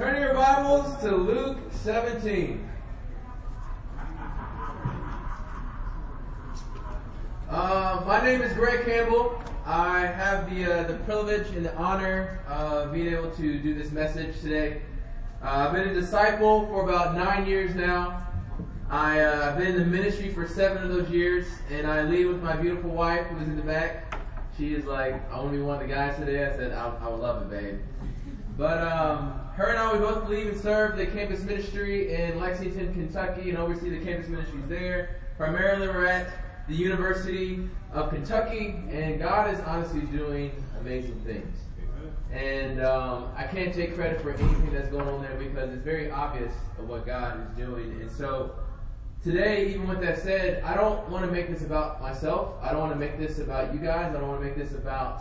Turn your Bibles to Luke 17. Uh, my name is Greg Campbell. I have the uh, the privilege and the honor of being able to do this message today. Uh, I've been a disciple for about nine years now. I, have uh, been in the ministry for seven of those years, and I lead with my beautiful wife who is in the back. She is like, I want to be one of the guys today. I said, I, I would love it, babe. But um, her and I, we both believe and serve the campus ministry in Lexington, Kentucky, and oversee the campus ministries there. Primarily, we're at the University of Kentucky, and God is honestly doing amazing things. And um, I can't take credit for anything that's going on there because it's very obvious of what God is doing. And so today, even with that said, I don't want to make this about myself. I don't want to make this about you guys. I don't want to make this about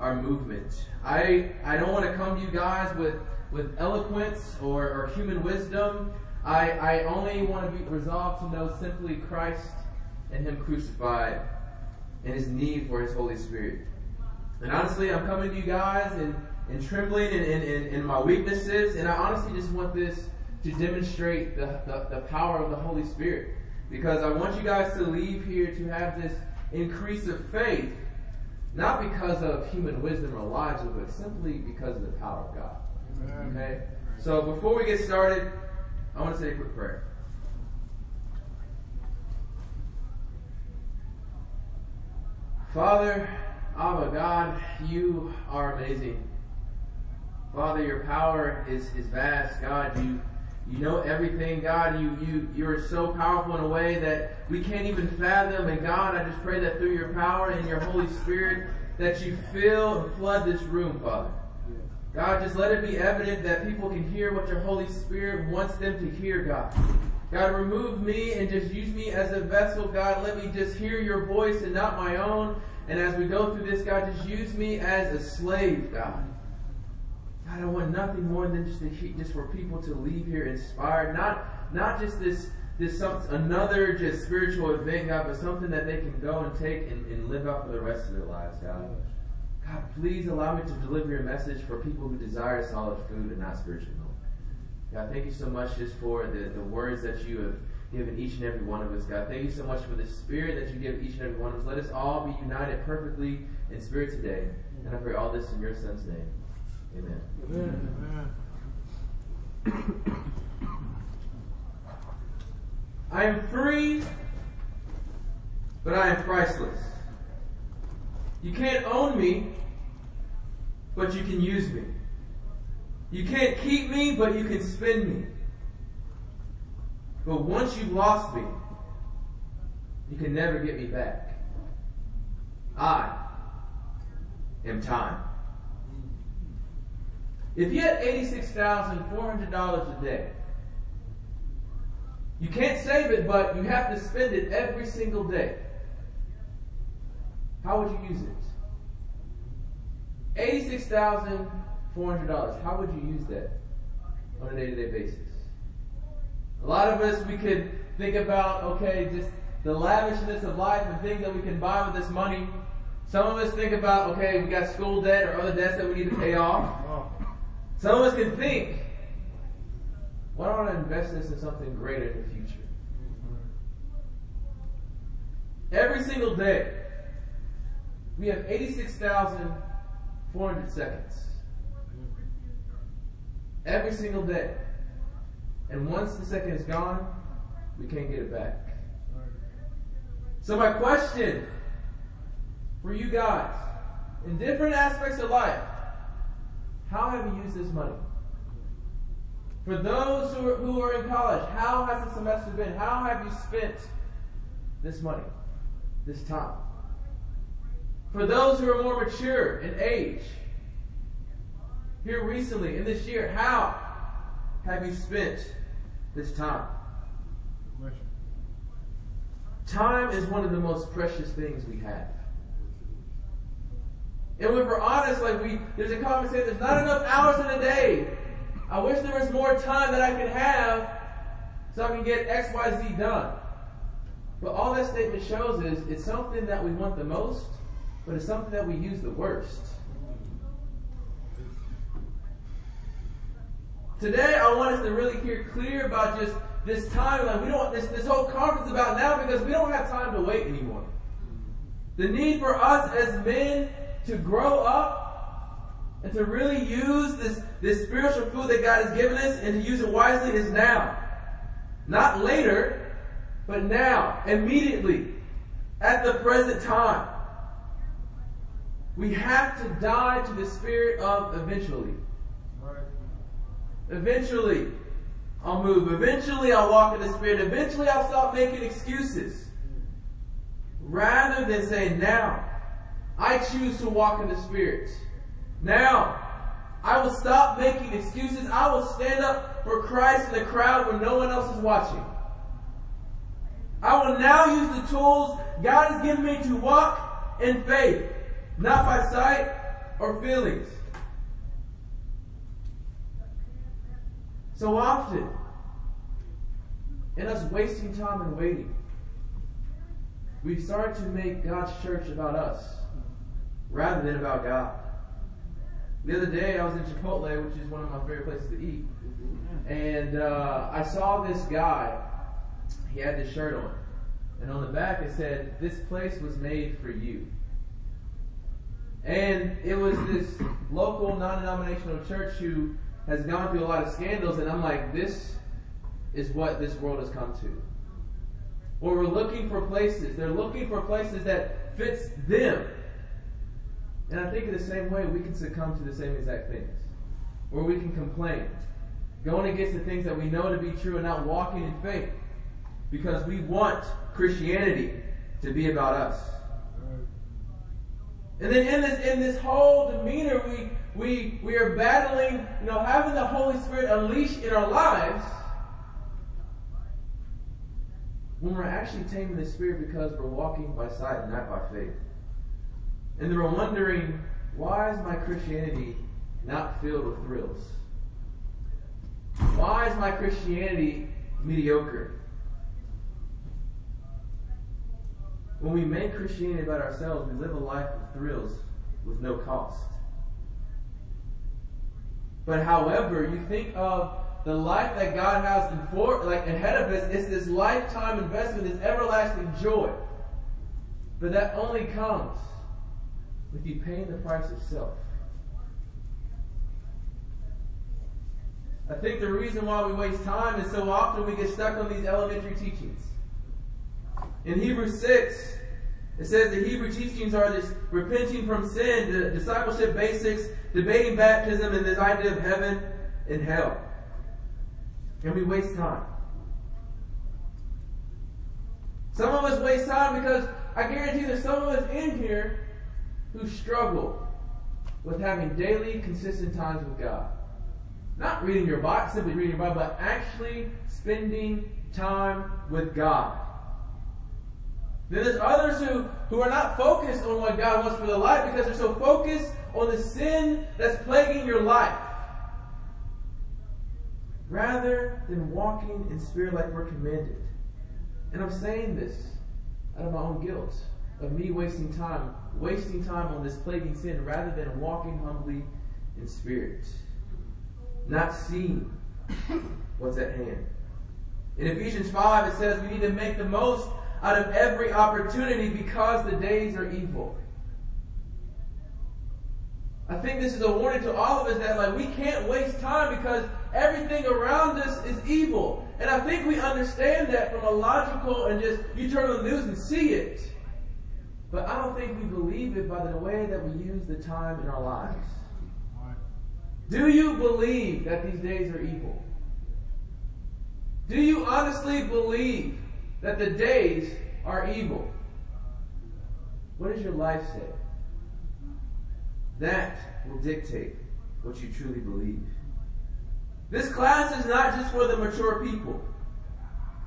our movement. I I don't want to come to you guys with with eloquence or, or human wisdom. I, I only want to be resolved to know simply Christ and Him crucified and His need for His Holy Spirit. And honestly, I'm coming to you guys and, and trembling in, in, in, in my weaknesses, and I honestly just want this to demonstrate the, the, the power of the Holy Spirit. Because I want you guys to leave here to have this increase of faith not because of human wisdom or logic, but simply because of the power of God. Okay? So before we get started, I want to say a quick prayer. Father, Abba, God, you are amazing. Father, your power is, is vast. God, you you know everything, God. You you you're so powerful in a way that we can't even fathom. And God, I just pray that through your power and your Holy Spirit, that you fill and flood this room, Father. God, just let it be evident that people can hear what your Holy Spirit wants them to hear, God. God, remove me and just use me as a vessel, God. Let me just hear your voice and not my own. And as we go through this, God, just use me as a slave, God. God, I want nothing more than just just for people to leave here inspired, not not just this this some, another just spiritual event, God, but something that they can go and take and, and live out for the rest of their lives, God. God, please allow me to deliver your message for people who desire solid food and not spiritual milk. God, thank you so much just for the, the words that you have given each and every one of us, God. Thank you so much for the spirit that you give each and every one of us. Let us all be united perfectly in spirit today. And I pray all this in your son's name. Amen. Amen. I am free, but I am priceless. You can't own me, but you can use me. You can't keep me, but you can spend me. But once you've lost me, you can never get me back. I am time. If you had $86,400 a day, you can't save it, but you have to spend it every single day. How would you use it? $86,400. How would you use that on a day to day basis? A lot of us, we could think about, okay, just the lavishness of life and things that we can buy with this money. Some of us think about, okay, we got school debt or other debts that we need to pay off. Some of us can think, why don't I invest this in something greater in the future? Every single day, we have 86,400 seconds. Every single day. And once the second is gone, we can't get it back. So, my question for you guys in different aspects of life how have you used this money? For those who are, who are in college, how has the semester been? How have you spent this money, this time? For those who are more mature in age, here recently in this year, how have you spent this time? Time is one of the most precious things we have. And when we're honest, like we, there's a saying there's not enough hours in a day. I wish there was more time that I could have so I can get X, Y, Z done. But all that statement shows is it's something that we want the most, but it's something that we use the worst. Today, I want us to really hear clear about just this timeline. We don't this this whole conference about now because we don't have time to wait anymore. The need for us as men to grow up and to really use this, this spiritual food that God has given us and to use it wisely is now. Not later, but now, immediately, at the present time. We have to die to the spirit of eventually. Eventually, I'll move. Eventually, I'll walk in the spirit. Eventually, I'll stop making excuses. Rather than say, now, I choose to walk in the spirit. Now, I will stop making excuses. I will stand up for Christ in the crowd when no one else is watching. I will now use the tools God has given me to walk in faith, not by sight or feelings. So often, in us wasting time and waiting, we start to make God's church about us rather than about God. The other day, I was in Chipotle, which is one of my favorite places to eat, and uh, I saw this guy. He had this shirt on, and on the back it said, "This place was made for you." And it was this local non-denominational church who has gone through a lot of scandals, and I'm like, this is what this world has come to. Or we're looking for places. They're looking for places that fits them. And I think in the same way, we can succumb to the same exact things. Where we can complain, going against the things that we know to be true and not walking in faith. Because we want Christianity to be about us. And then in this in this whole demeanor, we we we are battling, you know, having the Holy Spirit unleashed in our lives when we're actually taming the Spirit because we're walking by sight and not by faith. And they were wondering, why is my Christianity not filled with thrills? Why is my Christianity mediocre? When we make Christianity about ourselves, we live a life of thrills with no cost. But however, you think of the life that God has in for, like ahead of us, it's this lifetime investment, this everlasting joy. But that only comes with you paying the price of self. I think the reason why we waste time is so often we get stuck on these elementary teachings. In Hebrews 6, it says the Hebrew teachings are this repenting from sin, the discipleship basics, debating baptism, and this idea of heaven and hell. And we waste time. Some of us waste time because I guarantee there's some of us in here who struggle with having daily, consistent times with God. Not reading your Bible, simply reading your Bible, but actually spending time with God. Then there's others who, who are not focused on what God wants for their life because they're so focused on the sin that's plaguing your life. Rather than walking in spirit like we're commanded. And I'm saying this out of my own guilt of me wasting time, wasting time on this plaguing sin rather than walking humbly in spirit. Not seeing what's at hand. In Ephesians 5, it says we need to make the most out of every opportunity because the days are evil. I think this is a warning to all of us that like we can't waste time because everything around us is evil. And I think we understand that from a logical and just you turn on the news and see it. But I don't think we believe it by the way that we use the time in our lives. Do you believe that these days are evil? Do you honestly believe that the days are evil? What does your life say? That will dictate what you truly believe. This class is not just for the mature people.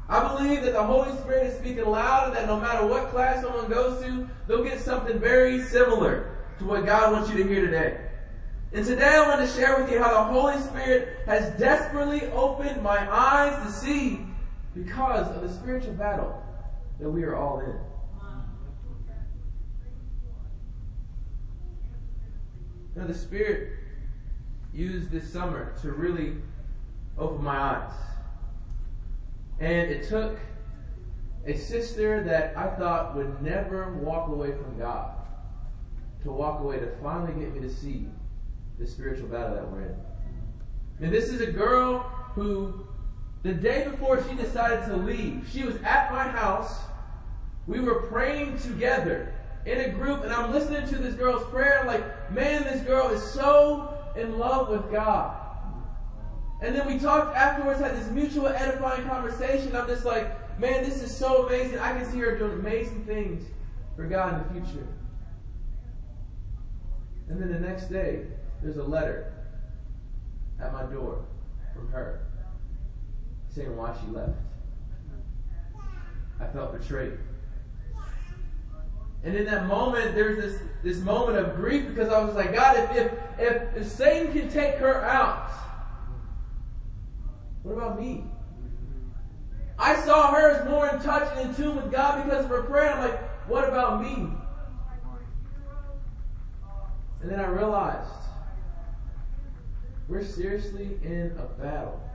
I believe that the Holy Spirit is speaking loud and that no matter what class someone goes to, they'll get something very similar to what God wants you to hear today. And today I want to share with you how the Holy Spirit has desperately opened my eyes to see because of the spiritual battle that we are all in. Now, the Spirit used this summer to really open my eyes. And it took a sister that I thought would never walk away from God to walk away to finally get me to see the spiritual battle that we're in. And this is a girl who, the day before she decided to leave, she was at my house. We were praying together in a group, and I'm listening to this girl's prayer. like, man, this girl is so in love with God. And then we talked afterwards, had this mutual edifying conversation. I'm just like, man, this is so amazing. I can see her doing amazing things for God in the future. And then the next day, there's a letter at my door from her saying why she left. I felt betrayed. And in that moment, there's this, this moment of grief because I was like, God, if, if, if, if Satan can take her out, what about me? I saw her as more in touch and in tune with God because of her prayer. I'm like, what about me? And then I realized we're seriously in a battle.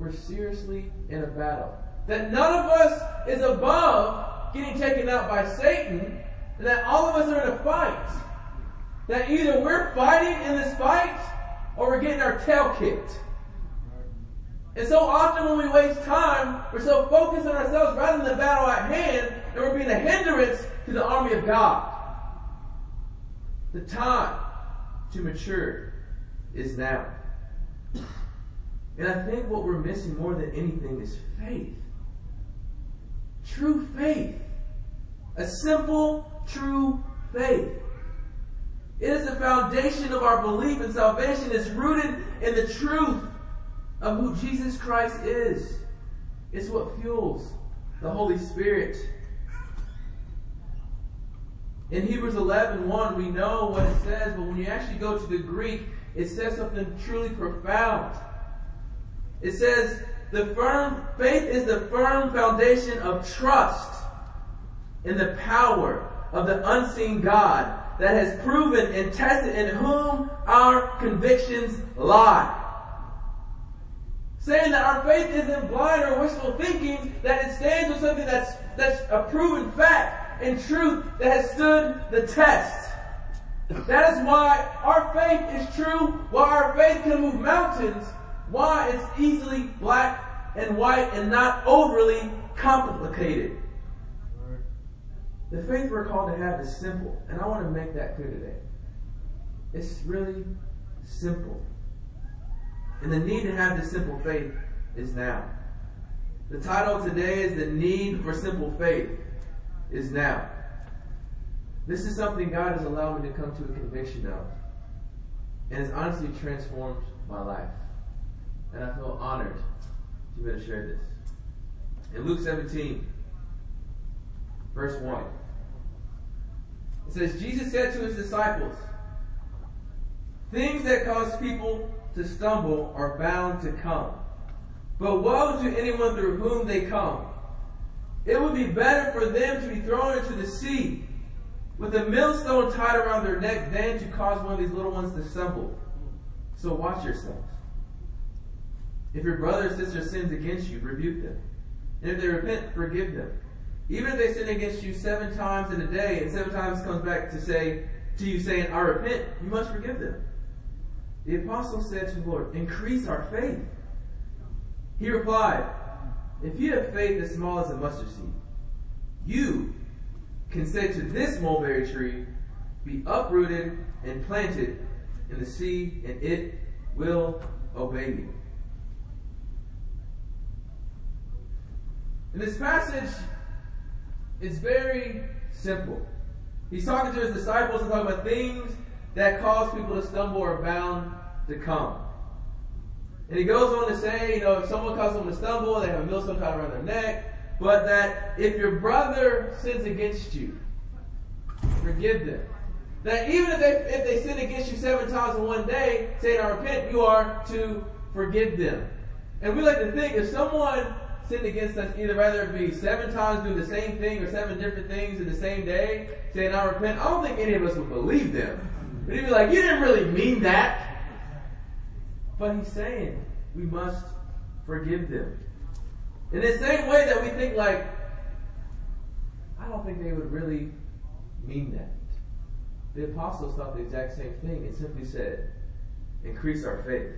We're seriously in a battle. That none of us is above getting taken out by Satan, and that all of us are in a fight. That either we're fighting in this fight or we're getting our tail kicked. And so often when we waste time, we're so focused on ourselves rather than the battle at hand, and we're being a hindrance to the army of God. The time to mature is now. And I think what we're missing more than anything is faith. True faith. A simple, true faith. It is the foundation of our belief in salvation. It's rooted in the truth of who Jesus Christ is. It's what fuels the Holy Spirit. In Hebrews 11, 1, we know what it says, but when you actually go to the Greek, it says something truly profound. It says, the firm faith is the firm foundation of trust in the power of the unseen God that has proven and tested in whom our convictions lie. Saying that our faith isn't blind or wishful thinking, that it stands on something that's, that's a proven fact and truth that has stood the test. That is why our faith is true, why our faith can move mountains, why it's easily black and white and not overly complicated. The faith we're called to have is simple, and I want to make that clear today. It's really simple. And the need to have this simple faith is now. The title today is The Need for Simple Faith is Now. This is something God has allowed me to come to a conviction of. And has honestly transformed my life. And I feel honored to be able to share this. In Luke 17, verse 1, it says, Jesus said to his disciples, Things that cause people to stumble are bound to come. But woe to anyone through whom they come. It would be better for them to be thrown into the sea with a millstone tied around their neck than to cause one of these little ones to stumble. So watch yourselves. If your brother or sister sins against you, rebuke them. And if they repent, forgive them. Even if they sin against you seven times in a day, and seven times comes back to say to you saying, I repent, you must forgive them. The apostle said to the Lord, Increase our faith. He replied, If you have faith as small as a mustard seed, you can say to this mulberry tree, Be uprooted and planted in the sea, and it will obey you. In this passage, it's very simple. He's talking to his disciples and talking about things that cause people to stumble are bound to come. And he goes on to say, you know, if someone causes them to stumble, they have a millstone tied around their neck, but that if your brother sins against you, forgive them. That even if they, if they sin against you seven times in one day, saying, I repent, you are to forgive them. And we like to think if someone sinned against us, either rather it be seven times doing the same thing or seven different things in the same day, saying, I repent, I don't think any of us would believe them. But he'd be like, you didn't really mean that. But he's saying, we must forgive them. In the same way that we think like, I don't think they would really mean that. The apostles thought the exact same thing and simply said, increase our faith.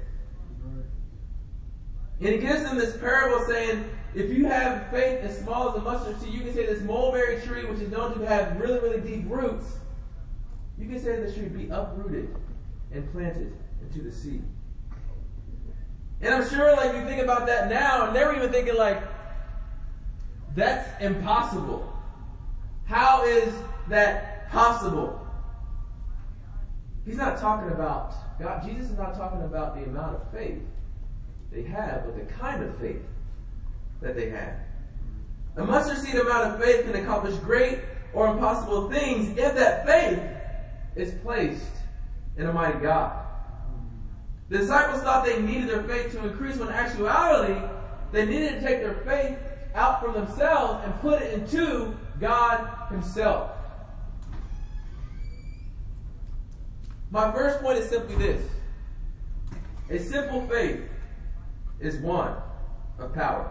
And he gives them this parable saying, if you have faith as small as a mustard seed, you can say this mulberry tree, which is known to have really, really deep roots, you can say that this tree be uprooted and planted into the sea. And I'm sure, like, you think about that now, and they're even thinking, like, that's impossible. How is that possible? He's not talking about, God, Jesus is not talking about the amount of faith they have, but the kind of faith that they have. A mustard seed amount of faith can accomplish great or impossible things if that faith is placed in a mighty God. The disciples thought they needed their faith to increase when actuality, they needed to take their faith out from themselves and put it into God Himself. My first point is simply this. A simple faith is one of power.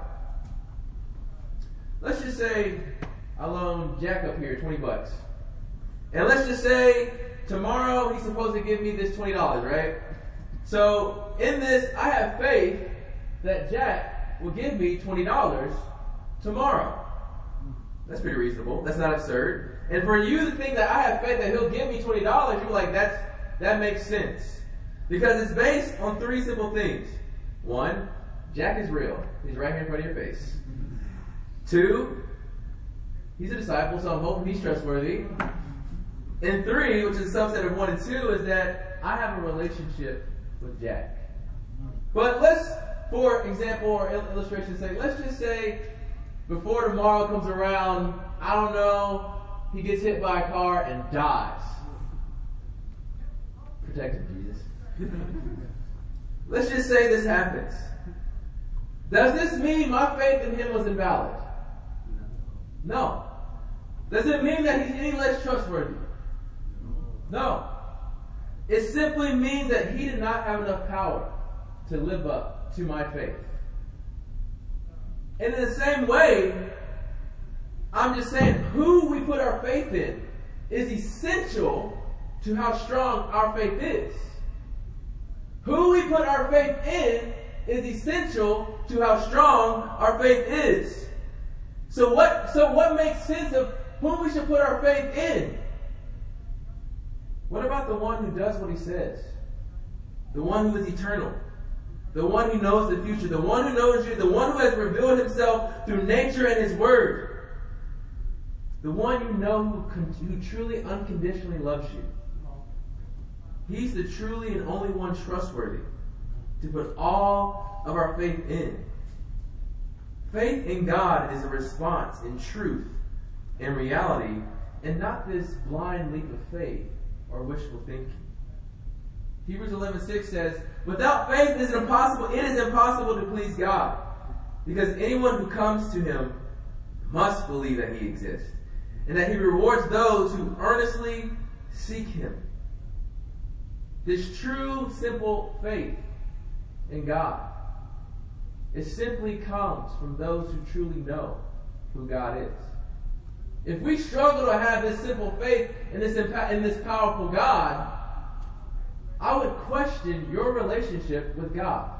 Let's just say I loan Jack up here 20 bucks. And let's just say tomorrow he's supposed to give me this $20, right? So in this, I have faith that Jack will give me $20 tomorrow. That's pretty reasonable. That's not absurd. And for you to think that I have faith that he'll give me $20, you're like, that's that makes sense. Because it's based on three simple things. One, Jack is real. He's right here in front of your face. Two, he's a disciple, so I'm hoping he's trustworthy. And three, which is a subset of one and two, is that I have a relationship with Jack. But let's, for example or illustration sake, let's just say before tomorrow comes around, I don't know, he gets hit by a car and dies. Protect him, Jesus. let's just say this happens. Does this mean my faith in him was invalid? No. Does it mean that he's any less trustworthy? No. It simply means that he did not have enough power to live up to my faith. And in the same way, I'm just saying who we put our faith in is essential to how strong our faith is. Who we put our faith in is essential to how strong our faith is. So what so what makes sense of whom we should put our faith in? What about the one who does what he says? The one who is eternal. The one who knows the future. The one who knows you. The one who has revealed himself through nature and his word. The one you know who, who truly unconditionally loves you. He's the truly and only one trustworthy to put all of our faith in. Faith in God is a response in truth and reality, and not this blind leap of faith or wishful thinking. Hebrews 11:6 says, "Without faith it is impossible. It is impossible to please God, because anyone who comes to Him must believe that He exists, and that He rewards those who earnestly seek Him." This true, simple faith in God it simply comes from those who truly know who God is. If we struggle to have this simple faith in this, in this powerful God, I would question your relationship with God.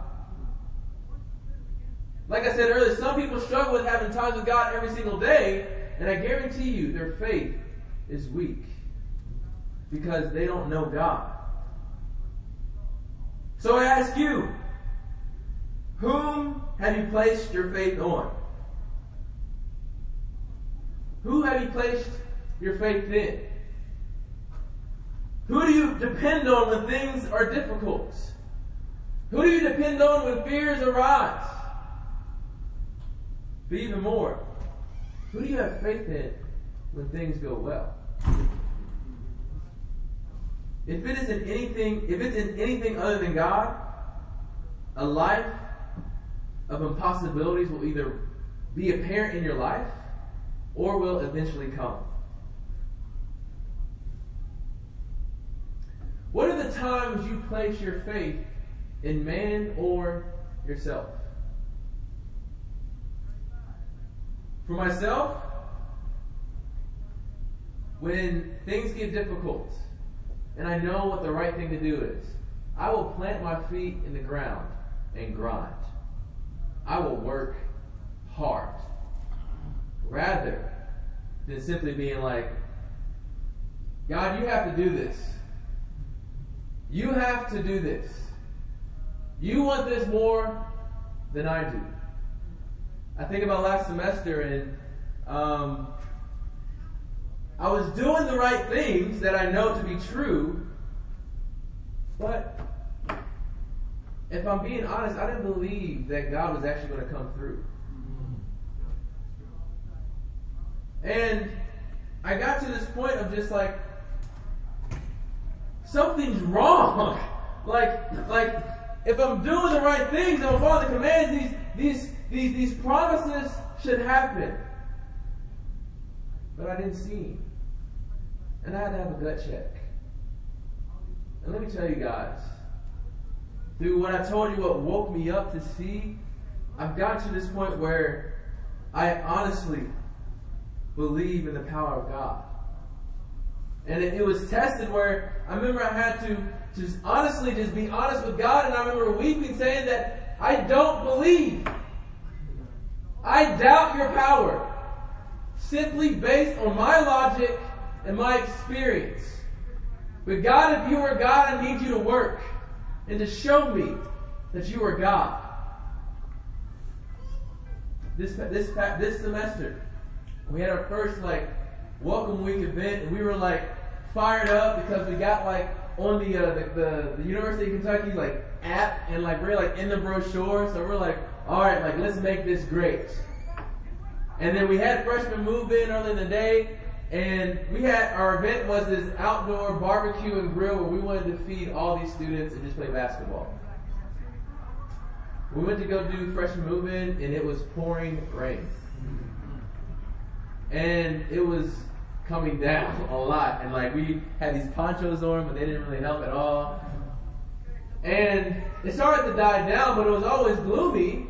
Like I said earlier, some people struggle with having times with God every single day, and I guarantee you their faith is weak because they don't know God. So I ask you, whom have you placed your faith on? Who have you placed your faith in? Who do you depend on when things are difficult? Who do you depend on when fears arise? But even more, who do you have faith in when things go well? If it is in anything, if it's in anything other than God, a life of impossibilities will either be apparent in your life or will eventually come. What are the times you place your faith in man or yourself. For myself, when things get difficult and I know what the right thing to do is, I will plant my feet in the ground and grind. I will work hard rather than simply being like, God, you have to do this. You have to do this. You want this more than I do. I think about last semester and um, I was doing the right things that I know to be true, but if I'm being honest, I didn't believe that God was actually going to come through. And I got to this point of just like, something's wrong. like, like, if I'm doing the right things, I'm following the commands, these, these, these, these promises should happen. But I didn't see him. And I had to have a gut check. And let me tell you guys, through what I told you, what woke me up to see, I've gotten to this point where I honestly believe in the power of God. And it, it, was tested where I remember I had to just honestly just be honest with God, and I remember weeping, saying that I don't believe. I doubt your power. Simply based on my logic and my experience. But God, if you are God, I need you to work and to show me that you are God. This, this, this semester, we had our first like welcome week event, and we were like fired up because we got like on the uh, the, the, the, University of Kentucky like app, and like we're like in the brochure, so we're like, all right, like let's make this great. And then we had freshmen move in early in the day, and we had our event was this outdoor barbecue and grill where we wanted to feed all these students and just play basketball. We went to go do freshman movement and it was pouring rain. And it was coming down a lot. And like we had these ponchos on, but they didn't really help at all. And it started to die down, but it was always gloomy.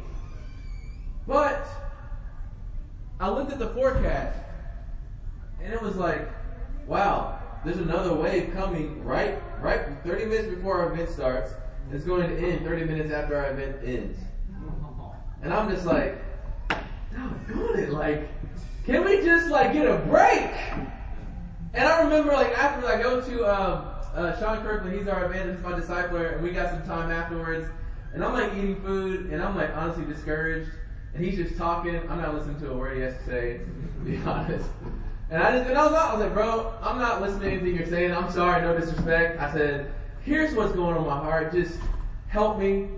But I looked at the forecast, and it was like, wow, there's another wave coming right, right 30 minutes before our event starts. It's going to end 30 minutes after our event ends. And I'm just like, doggone it, like, can we just like get a break? And I remember like after I go to um, uh, Sean Kirkland, he's our evangelist, my discipler, and we got some time afterwards. And I'm like eating food, and I'm like honestly discouraged. And he's just talking. I'm not listening to a word he has to say, to be honest. And I just, I was like, bro, I'm not listening to anything you're saying. I'm sorry, no disrespect. I said, here's what's going on in my heart. Just help me.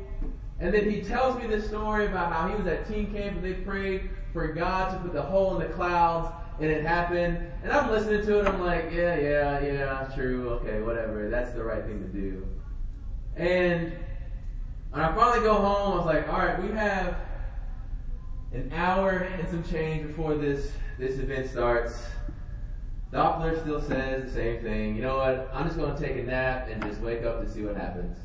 And then he tells me this story about how he was at teen camp and they prayed for God to put the hole in the clouds and it happened. And I'm listening to it. I'm like, yeah, yeah, yeah, true. Okay, whatever. That's the right thing to do. And when I finally go home, I was like, all right, we have an hour and some change before this this event starts. Doppler still says the same thing. You know what? I'm just going to take a nap and just wake up to see what happens.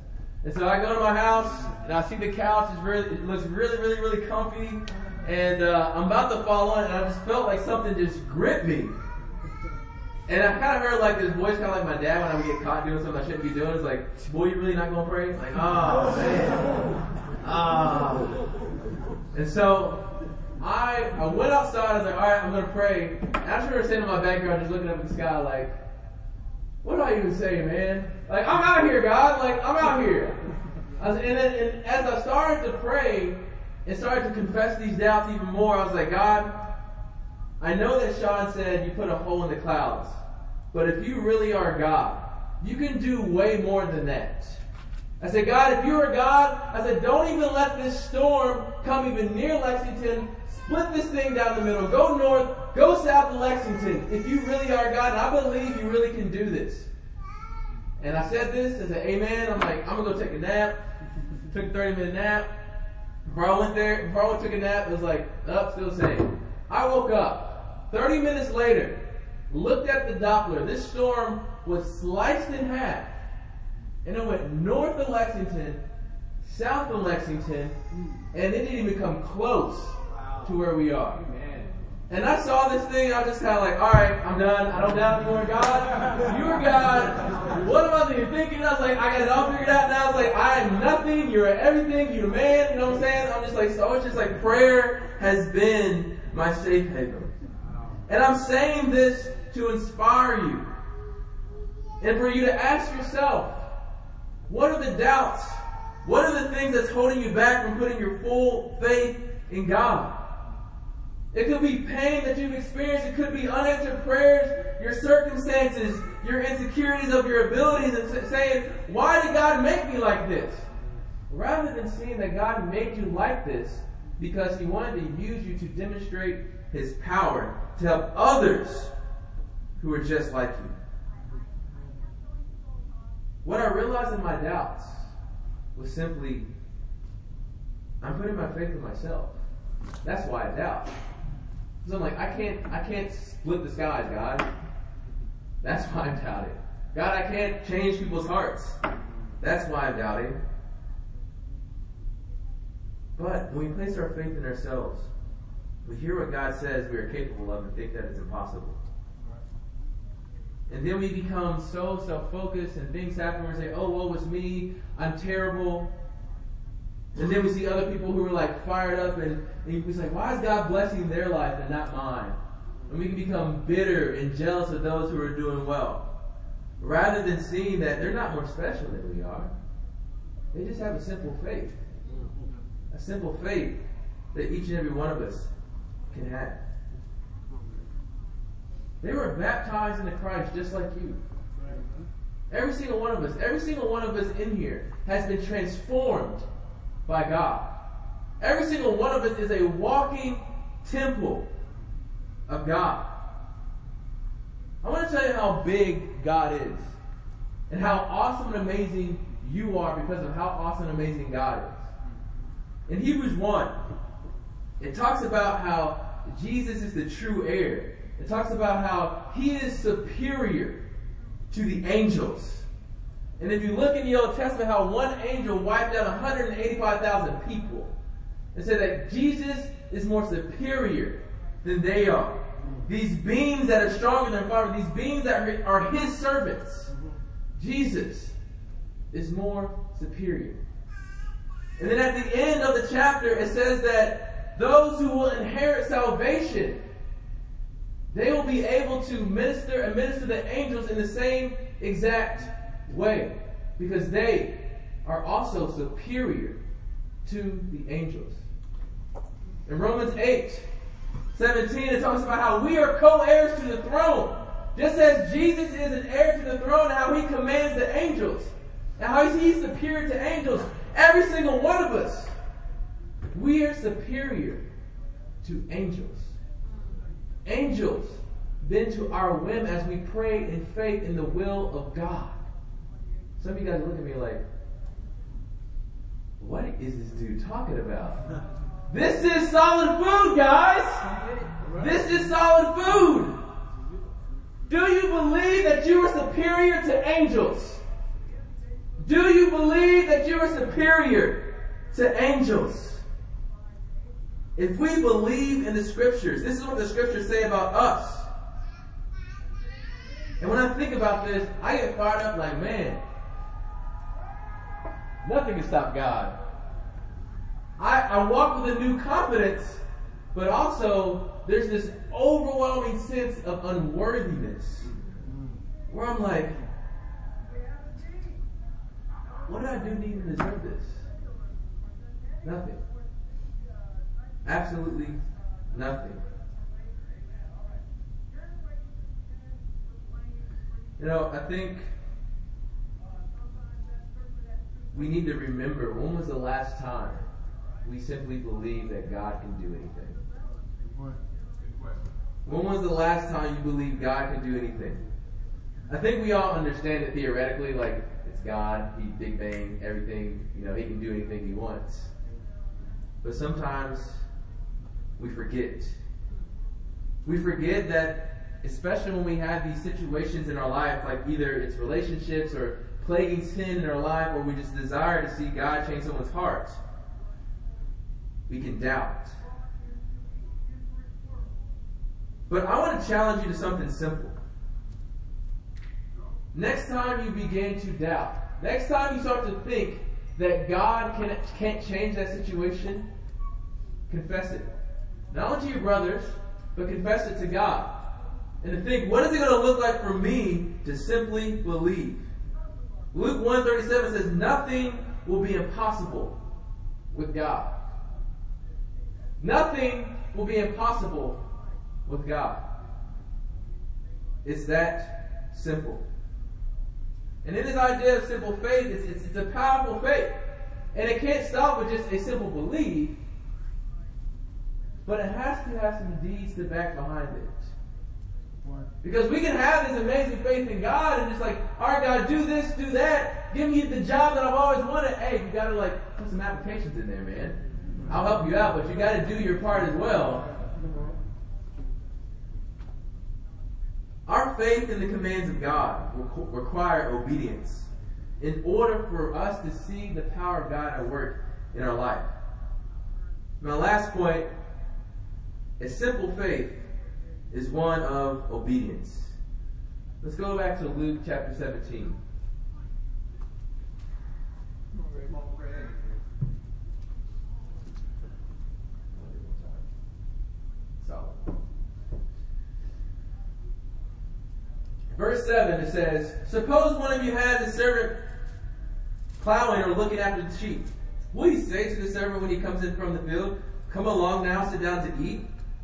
And so I go to my house and I see the couch is really it looks really really really comfy and uh, I'm about to fall on, it, and I just felt like something just gripped me. And I kind of heard like this voice, kind of like my dad when I would get caught doing something I shouldn't be doing. It's like, boy, you really not gonna pray? Like, oh man, ah. And so I I went outside. I was like, all right, I'm gonna pray. And I just remember sitting in my backyard, just looking up at the sky, like, what do I even say, man? Like, I'm out here, God. Like, I'm out here. Was, and, then, and as I started to pray, and started to confess these doubts even more, I was like, God, I know that Sean said you put a hole in the clouds, but if you really are God, you can do way more than that. I said, God, if you are God, I said, don't even let this storm come even near Lexington. Split this thing down the middle. Go north, go south to Lexington. If you really are God, and I believe you really can do this. And I said this, I said, Amen. I'm like, I'm gonna go take a nap. Took a 30 minute nap. I went there, went took a nap, it was like, up, still same. I woke up. 30 minutes later, looked at the Doppler. This storm was sliced in half. And it went north of Lexington, south of Lexington, and it didn't even come close to where we are. And I saw this thing, I was just kind of like, all right, I'm done. I don't doubt are God. You are God. What am I even thinking? I was like, I got it all figured out now. I was like, I am nothing. You're everything. You're the man. You know what I'm saying? I'm just like, so it's just like prayer has been my safe haven. And I'm saying this to inspire you. And for you to ask yourself, what are the doubts? What are the things that's holding you back from putting your full faith in God? It could be pain that you've experienced. It could be unanswered prayers, your circumstances, your insecurities of your abilities, and saying, Why did God make me like this? Rather than seeing that God made you like this because He wanted to use you to demonstrate His power to help others who are just like you. What I realized in my doubts was simply, I'm putting my faith in myself. That's why I doubt. So I'm like, I can't, I can't split the skies, God. That's why I'm doubting. God, I can't change people's hearts. That's why I'm doubting. But when we place our faith in ourselves, we hear what God says we are capable of and think that it's impossible. And then we become so self focused and things happen where we say, oh, woe was me, I'm terrible. And then we see other people who are like fired up and, and we say, why is God blessing their life and not mine? And we can become bitter and jealous of those who are doing well. Rather than seeing that they're not more special than we are. They just have a simple faith. A simple faith that each and every one of us can have. They were baptized into Christ just like you. Every single one of us, every single one of us in here has been transformed by God. Every single one of us is a walking temple of God. I want to tell you how big God is and how awesome and amazing you are because of how awesome and amazing God is. In Hebrews 1, it talks about how Jesus is the true heir. It talks about how he is superior to the angels. And if you look in the Old Testament, how one angel wiped out 185,000 people, and said that Jesus is more superior than they are. These beings that are stronger than Father, these beings that are his servants, Jesus is more superior. And then at the end of the chapter, it says that those who will inherit salvation, they will be able to minister and minister the angels in the same exact way because they are also superior to the angels. In Romans 8 17, it talks about how we are co heirs to the throne. Just as Jesus is an heir to the throne, how he commands the angels, and how he's superior to angels. Every single one of us, we are superior to angels. Angels bend to our whim as we pray in faith in the will of God. Some of you guys look at me like, what is this dude talking about? this is solid food, guys! This is solid food! Do you believe that you are superior to angels? Do you believe that you are superior to angels? If we believe in the scriptures, this is what the scriptures say about us. And when I think about this, I get fired up like, man, Nothing can stop God. I, I walk with a new confidence, but also there's this overwhelming sense of unworthiness where I'm like, what did I do to even deserve this? Nothing. Absolutely nothing. You know, I think we need to remember when was the last time we simply believed that God can do anything? When was the last time you believed God can do anything? I think we all understand it theoretically, like it's God, He Big Bang, everything, you know, He can do anything He wants. But sometimes we forget. We forget that, especially when we have these situations in our life, like either it's relationships or plaguing sin in our life or we just desire to see God change someone's heart, we can doubt. But I want to challenge you to something simple. Next time you begin to doubt, next time you start to think that God can, can't change that situation, confess it. Not only to your brothers, but confess it to God. And to think, what is it going to look like for me to simply believe? Luke 137 says, nothing will be impossible with God. Nothing will be impossible with God. It's that simple. And in this idea of simple faith, it's, it's, it's a powerful faith. And it can't stop with just a simple belief, but it has to have some deeds to back behind it. Because we can have this amazing faith in God and just like, all right, God, do this, do that, give me the job that I've always wanted. Hey, you got to like put some applications in there, man. I'll help you out, but you got to do your part as well. Our faith in the commands of God require obedience in order for us to see the power of God at work in our life. My last point a simple faith is one of obedience. Let's go back to Luke chapter 17. Verse 7, it says, Suppose one of you had a servant plowing or looking after the sheep. Will he say to the servant when he comes in from the field, Come along now, sit down to eat?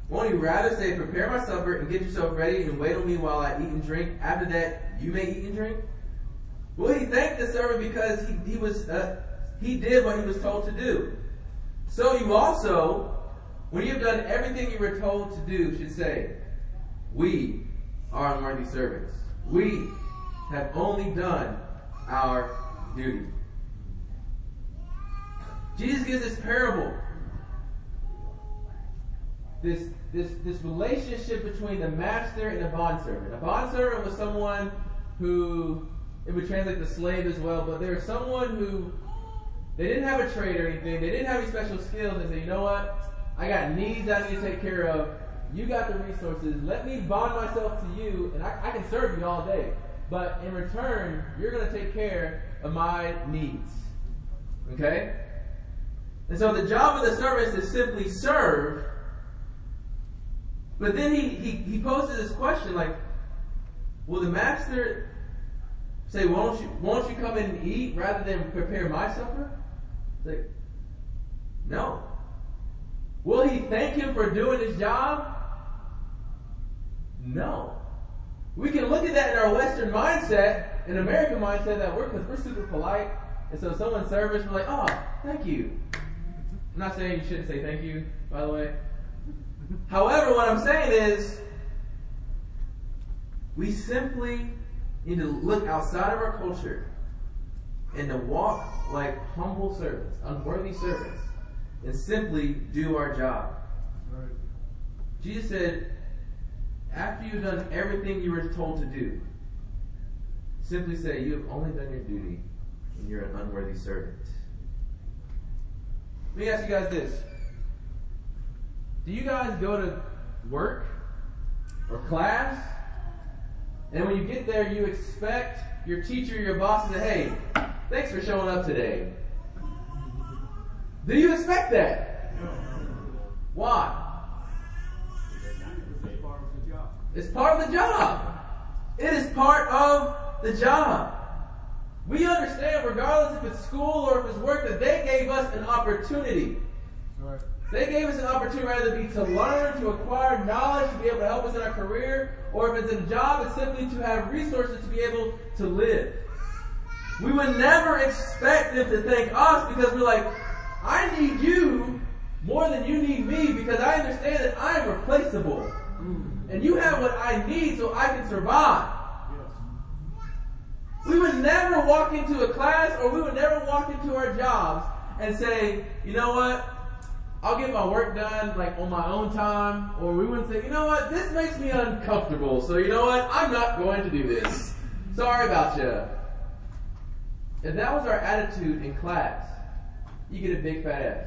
Won't you rather say, Prepare my supper and get yourself ready and wait on me while I eat and drink? After that, you may eat and drink? Will he thank the servant because he, he was uh, he did what he was told to do? So you also, when you have done everything you were told to do, should say, We are unworthy servants. We have only done our duty. Jesus gives this parable. This, this, this relationship between the master and the bondservant. A bondservant was someone who, it would translate the slave as well, but they're someone who, they didn't have a trade or anything, they didn't have any special skills. They said, you know what? I got needs I need to take care of. You got the resources. Let me bond myself to you, and I, I can serve you all day. But in return, you're going to take care of my needs. Okay? And so the job of the servant is simply serve. But then he, he, he posted this question like, will the master say, won't you, won't you come and eat rather than prepare my supper? Like, no. Will he thank him for doing his job? No. We can look at that in our Western mindset, an American mindset that we're because we're super polite, and so someone serves we're like, oh, thank you. I'm not saying you shouldn't say thank you, by the way. However, what I'm saying is, we simply need to look outside of our culture and to walk like humble servants, unworthy servants, and simply do our job. Jesus said, after you've done everything you were told to do, simply say, You have only done your duty and you're an unworthy servant. Let me ask you guys this Do you guys go to work or class? And when you get there, you expect your teacher, or your boss to say, Hey, thanks for showing up today. Do you expect that? Why? It's part of the job. It is part of the job. We understand, regardless if it's school or if it's work, that they gave us an opportunity. Right. They gave us an opportunity rather be to learn, to acquire knowledge, to be able to help us in our career, or if it's a job, it's simply to have resources to be able to live. We would never expect them to thank us because we're like, I need you more than you need me because I understand that I am replaceable. And you have what I need so I can survive. We would never walk into a class or we would never walk into our jobs and say, you know what? I'll get my work done like on my own time. Or we wouldn't say, you know what? This makes me uncomfortable. So you know what? I'm not going to do this. Sorry about you. If that was our attitude in class, you get a big fat F.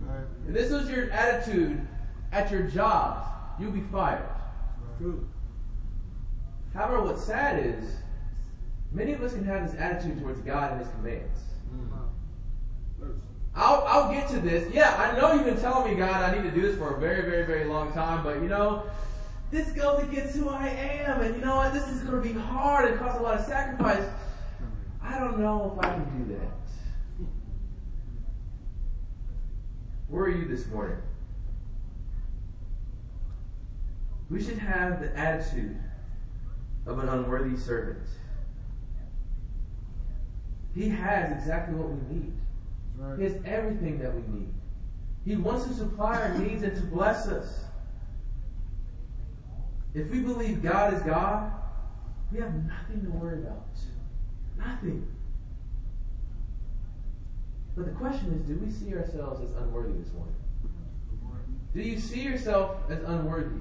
Right. If this was your attitude at your jobs, you'll be fired. True. However, what's sad is many of us can have this attitude towards God and His commands. Mm. I'll, I'll get to this. Yeah, I know you've been telling me, God, I need to do this for a very, very, very long time, but you know, this goes against who I am, and you know what? This is going to be hard and cost a lot of sacrifice. I don't know if I can do that. Where are you this morning? We should have the attitude of an unworthy servant. He has exactly what we need. Right. He has everything that we need. He wants to supply our needs and to bless us. If we believe God is God, we have nothing to worry about. Nothing. But the question is do we see ourselves as unworthy this morning? Do you see yourself as unworthy?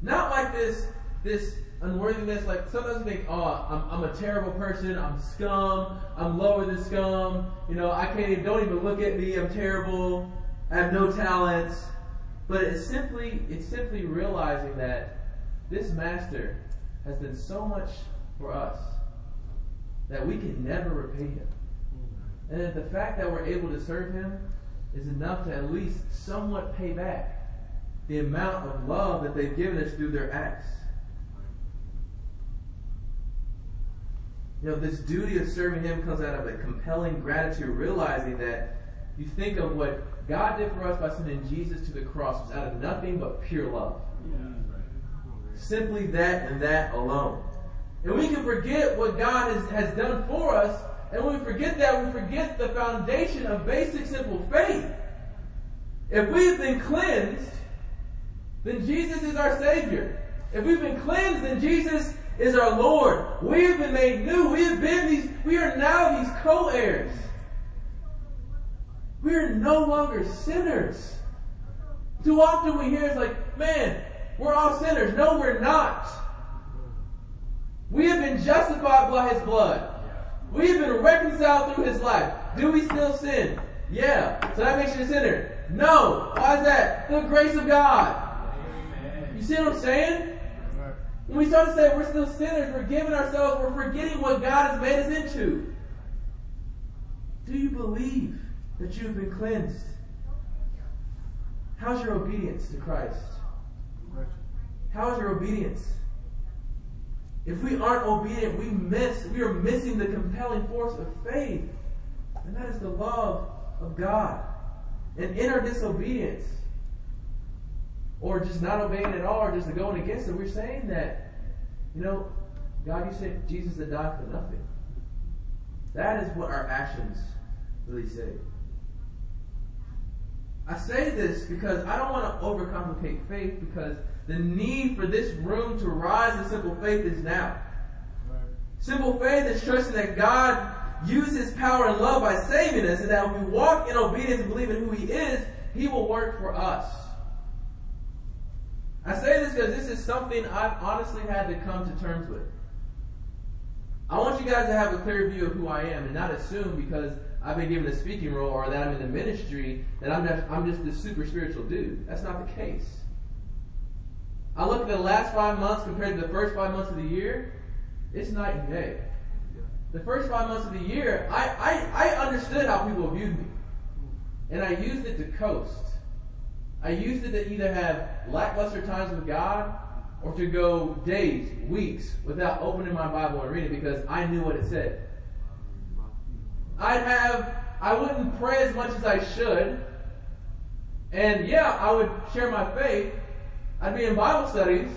Not like this, this unworthiness, like sometimes we think, oh, I'm, I'm a terrible person, I'm scum, I'm lower than scum, you know, I can't even, don't even look at me, I'm terrible, I have no talents. But it's simply, it's simply realizing that this master has done so much for us that we can never repay him. And that the fact that we're able to serve him is enough to at least somewhat pay back the amount of love that they've given us through their acts. You know, this duty of serving him comes out of a compelling gratitude, realizing that you think of what God did for us by sending Jesus to the cross was out of nothing but pure love. Simply that and that alone. And we can forget what God has, has done for us, and when we forget that, we forget the foundation of basic, simple faith. If we've been cleansed, then Jesus is our Savior. If we've been cleansed, then Jesus is our Lord. We have been made new. We have been these, we are now these co-heirs. We are no longer sinners. Too often we hear it's like, man, we're all sinners. No, we're not. We have been justified by his blood. We have been reconciled through his life. Do we still sin? Yeah. So that makes you a sinner. No. Why is that? The grace of God. You see what I'm saying? When we start to say we're still sinners, we're giving ourselves, we're forgetting what God has made us into. Do you believe that you have been cleansed? How's your obedience to Christ? How is your obedience? If we aren't obedient, we miss, we are missing the compelling force of faith. And that is the love of God. And in our disobedience, or just not obeying at all, or just going against it, we're saying that, you know, God, you sent Jesus to die for nothing. That is what our actions really say. I say this because I don't want to overcomplicate faith because the need for this room to rise in simple faith is now. Right. Simple faith is trusting that God uses power and love by saving us, and that if we walk in obedience and believe in who he is, he will work for us. I say this because this is something I've honestly had to come to terms with. I want you guys to have a clear view of who I am and not assume because I've been given a speaking role or that I'm in the ministry that I'm just, I'm just this super spiritual dude. That's not the case. I look at the last five months compared to the first five months of the year, it's night and day. The first five months of the year, I, I, I understood how people viewed me. And I used it to coast. I used it to either have lackluster times with God or to go days, weeks without opening my Bible and reading because I knew what it said. I'd have, I wouldn't pray as much as I should. And yeah, I would share my faith. I'd be in Bible studies.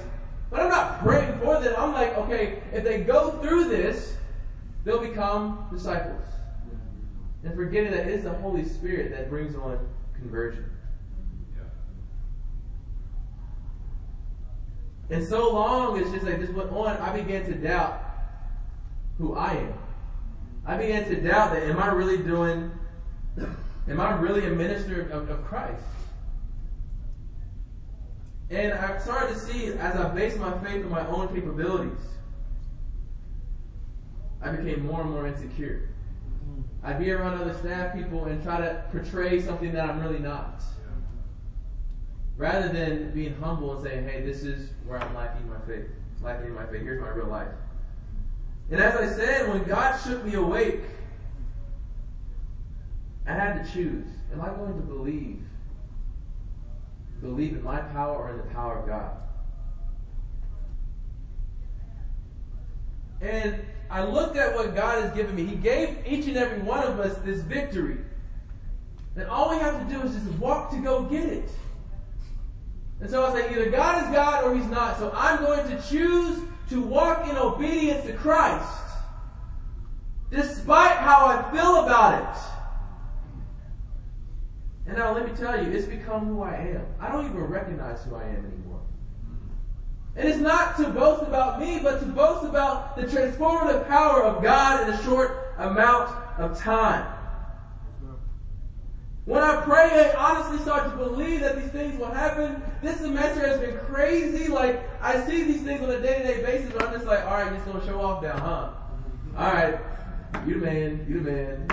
But I'm not praying for them. I'm like, okay, if they go through this, they'll become disciples. And forgetting that it is the Holy Spirit that brings on conversion. And so long as just like this went on, I began to doubt who I am. I began to doubt that am I really doing, am I really a minister of, of Christ? And I started to see as I based my faith on my own capabilities, I became more and more insecure. I'd be around other staff people and try to portray something that I'm really not. Rather than being humble and saying, hey, this is where I'm lacking my faith. Lacking my faith. Here's my real life. And as I said, when God shook me awake, I had to choose. Am I going to believe? Believe in my power or in the power of God? And I looked at what God has given me. He gave each and every one of us this victory. And all we have to do is just walk to go get it. And so I was like, either God is God or He's not. So I'm going to choose to walk in obedience to Christ. Despite how I feel about it. And now let me tell you, it's become who I am. I don't even recognize who I am anymore. And it's not to boast about me, but to boast about the transformative power of God in a short amount of time. When I pray, I honestly start to believe that these things will happen. This semester has been crazy. Like, I see these things on a day-to-day basis, but I'm just like, all right, just to show off now, huh? All right, you the man, you the man.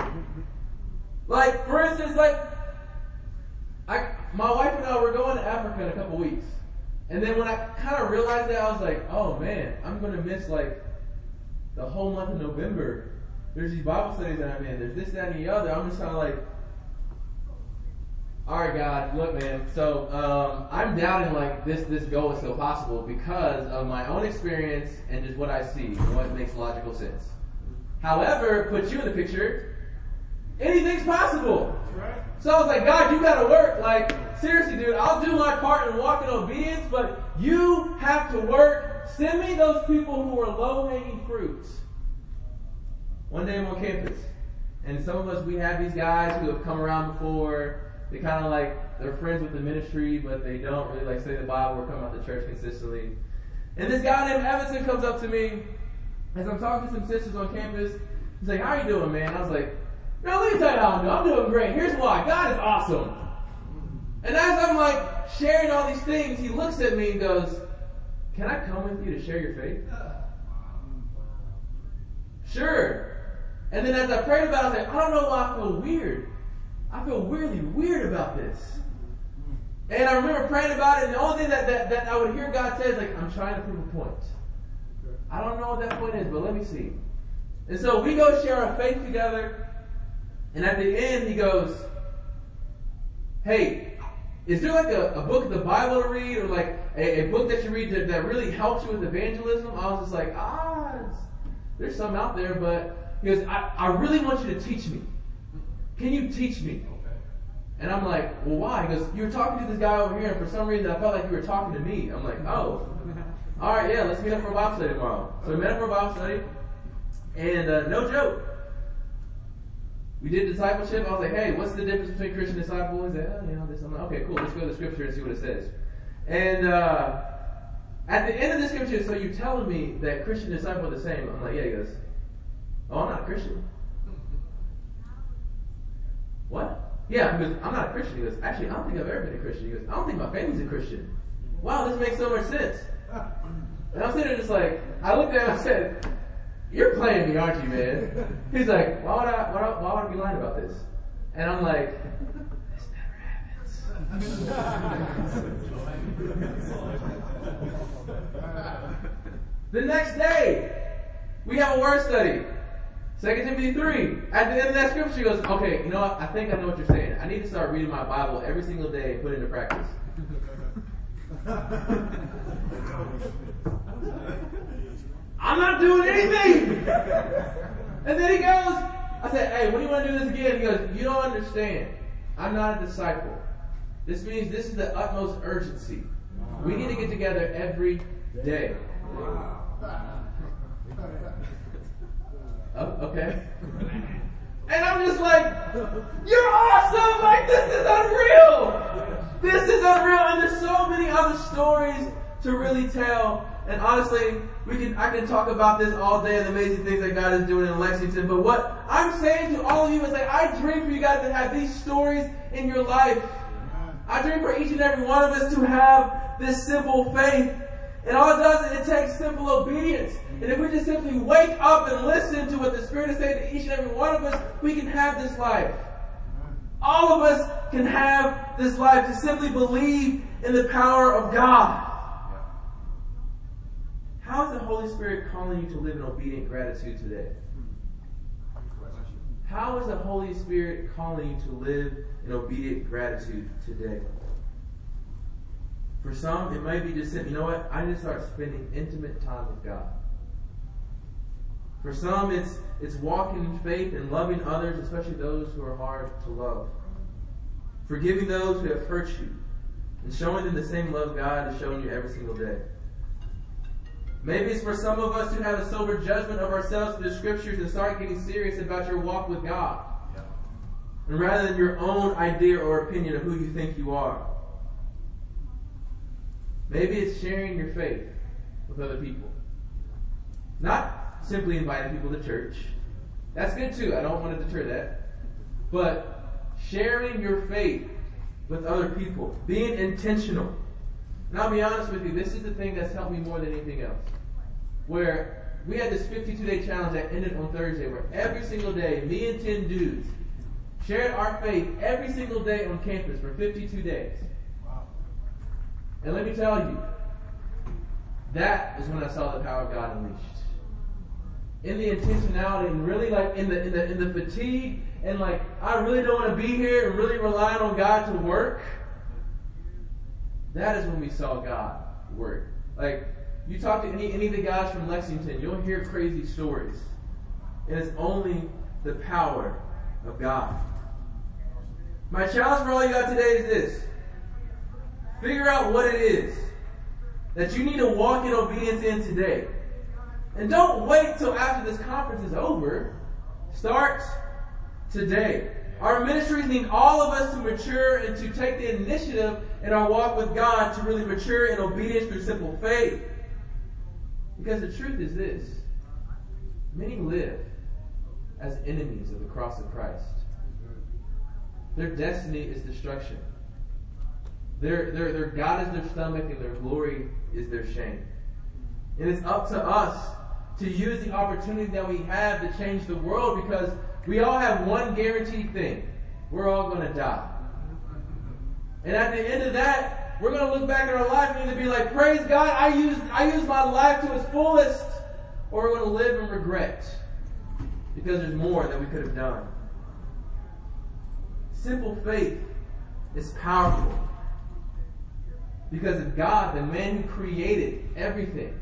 Like, for instance, like, I, my wife and I were going to Africa in a couple weeks. And then when I kind of realized that, I was like, oh man, I'm going to miss like the whole month of November. There's these Bible studies that I'm in. There's this, that, and the other. I'm just kind of like, all right, God, look, man. So um, I'm doubting like this this goal is still possible because of my own experience and just what I see and what makes logical sense. However, put you in the picture. Anything's possible. Right. So I was like, God, you gotta work. Like, seriously, dude, I'll do my part and walk in obedience, but you have to work. Send me those people who are low hanging fruits. One day I'm on campus, and some of us, we have these guys who have come around before. They kind of like, they're friends with the ministry, but they don't really like say the Bible or come out to church consistently. And this guy named Evanson comes up to me as I'm talking to some sisters on campus. He's like, How are you doing, man? I was like, now let me tell you how I'm doing. I'm doing great. Here's why. God is awesome. And as I'm like sharing all these things, he looks at me and goes, Can I come with you to share your faith? Sure. And then as I prayed about it, I was like, I don't know why I feel weird. I feel weirdly weird about this. And I remember praying about it, and the only thing that, that, that I would hear God say is like, I'm trying to prove a point. I don't know what that point is, but let me see. And so we go share our faith together. And at the end, he goes, Hey, is there like a, a book of the Bible to read or like a, a book that you read that, that really helps you with evangelism? I was just like, ah, there's some out there, but he goes, I, I really want you to teach me. Can you teach me? And I'm like, well, why? Goes, you were talking to this guy over here, and for some reason I felt like you were talking to me. I'm like, oh, all right, yeah, let's meet up for a Bible study tomorrow. So we met up for a Bible study, and uh, no joke, we did discipleship. I was like, hey, what's the difference between Christian disciple? He said, oh, you know, this. I'm like, okay, cool. Let's go to the scripture and see what it says. And uh, at the end of the scripture, so you're telling me that Christian disciple are the same? I'm like, yeah. He goes, oh, I'm not a Christian. What? Yeah, goes, I'm not a Christian. He goes, actually, I don't think I've ever been a Christian. He goes, I don't think my family's a Christian. Wow, this makes so much sense. And I'm sitting there just like, I looked at him and said, You're playing me, aren't you, man? He's like, Why would I, why, why would I be lying about this? And I'm like, This never happens. the next day, we have a word study. 2 Timothy 3. At the end of that scripture, she goes, Okay, you know what? I think I know what you're saying. I need to start reading my Bible every single day and put it into practice. I'm not doing anything. And then he goes, I said, hey, when do you want to do this again? He goes, you don't understand. I'm not a disciple. This means this is the utmost urgency. We need to get together every day. Oh, okay. And I'm just like, you're awesome! Like, this is unreal! This is unreal! And there's so many other stories to really tell. And honestly, we can I can talk about this all day and the amazing things that God is doing in Lexington. But what I'm saying to all of you is like I dream for you guys to have these stories in your life. I dream for each and every one of us to have this simple faith And all it does is it takes simple obedience. And if we just simply wake up and listen to what the Spirit is saying to each and every one of us, we can have this life. All of us can have this life to simply believe in the power of God. How is the Holy Spirit calling you to live in obedient gratitude today? How is the Holy Spirit calling you to live in obedient gratitude today? For some, it might be just saying, you know what? I need to start spending intimate time with God. For some, it's it's walking in faith and loving others, especially those who are hard to love. Forgiving those who have hurt you, and showing them the same love God is showing you every single day. Maybe it's for some of us who have a sober judgment of ourselves through the scriptures and start getting serious about your walk with God. And rather than your own idea or opinion of who you think you are. Maybe it's sharing your faith with other people. Not simply inviting people to church. That's good too. I don't want to deter that. But sharing your faith with other people, being intentional. And I'll be honest with you, this is the thing that's helped me more than anything else. Where we had this 52 day challenge that ended on Thursday, where every single day, me and 10 dudes shared our faith every single day on campus for 52 days. And let me tell you, that is when I saw the power of God unleashed. In the intentionality and really like in the in the in the fatigue and like I really don't want to be here and really relying on God to work. That is when we saw God work. Like you talk to any any of the guys from Lexington, you'll hear crazy stories. And it's only the power of God. My challenge for all you guys today is this. Figure out what it is that you need to walk in obedience in today. And don't wait till after this conference is over. Start today. Our ministries need all of us to mature and to take the initiative in our walk with God to really mature in obedience through simple faith. Because the truth is this many live as enemies of the cross of Christ. Their destiny is destruction. Their, their, their God is their stomach and their glory is their shame. And it's up to us to use the opportunity that we have to change the world because we all have one guaranteed thing. We're all going to die. And at the end of that, we're going to look back at our life and either be like, praise God, I used, I used my life to its fullest, or we're going to live in regret because there's more that we could have done. Simple faith is powerful. Because if God, the man who created everything,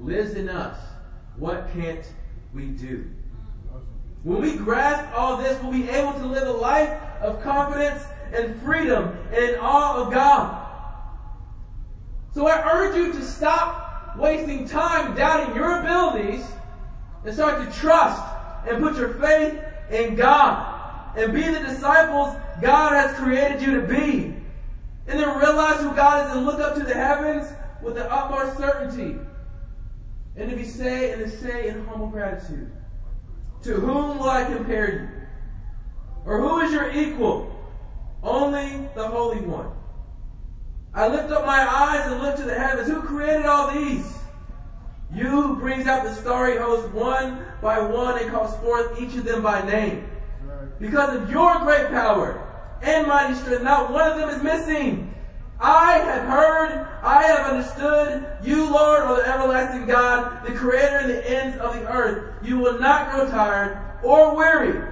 lives in us, what can't we do? When we grasp all this, we'll be able to live a life of confidence and freedom and in awe of God. So I urge you to stop wasting time doubting your abilities and start to trust and put your faith in God and be the disciples God has created you to be. And then realize who God is and look up to the heavens with the utmost certainty. And to be say and to say in humble gratitude. To whom will I compare you? Or who is your equal? Only the Holy One. I lift up my eyes and look to the heavens. Who created all these? You who brings out the starry host one by one and calls forth each of them by name. Because of your great power and mighty strength, not one of them is missing. I have heard, I have understood, you, Lord, are the everlasting God, the creator and the ends of the earth. You will not grow tired or weary,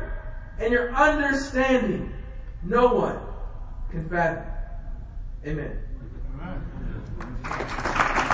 and your understanding no one can fathom. Amen. Amen.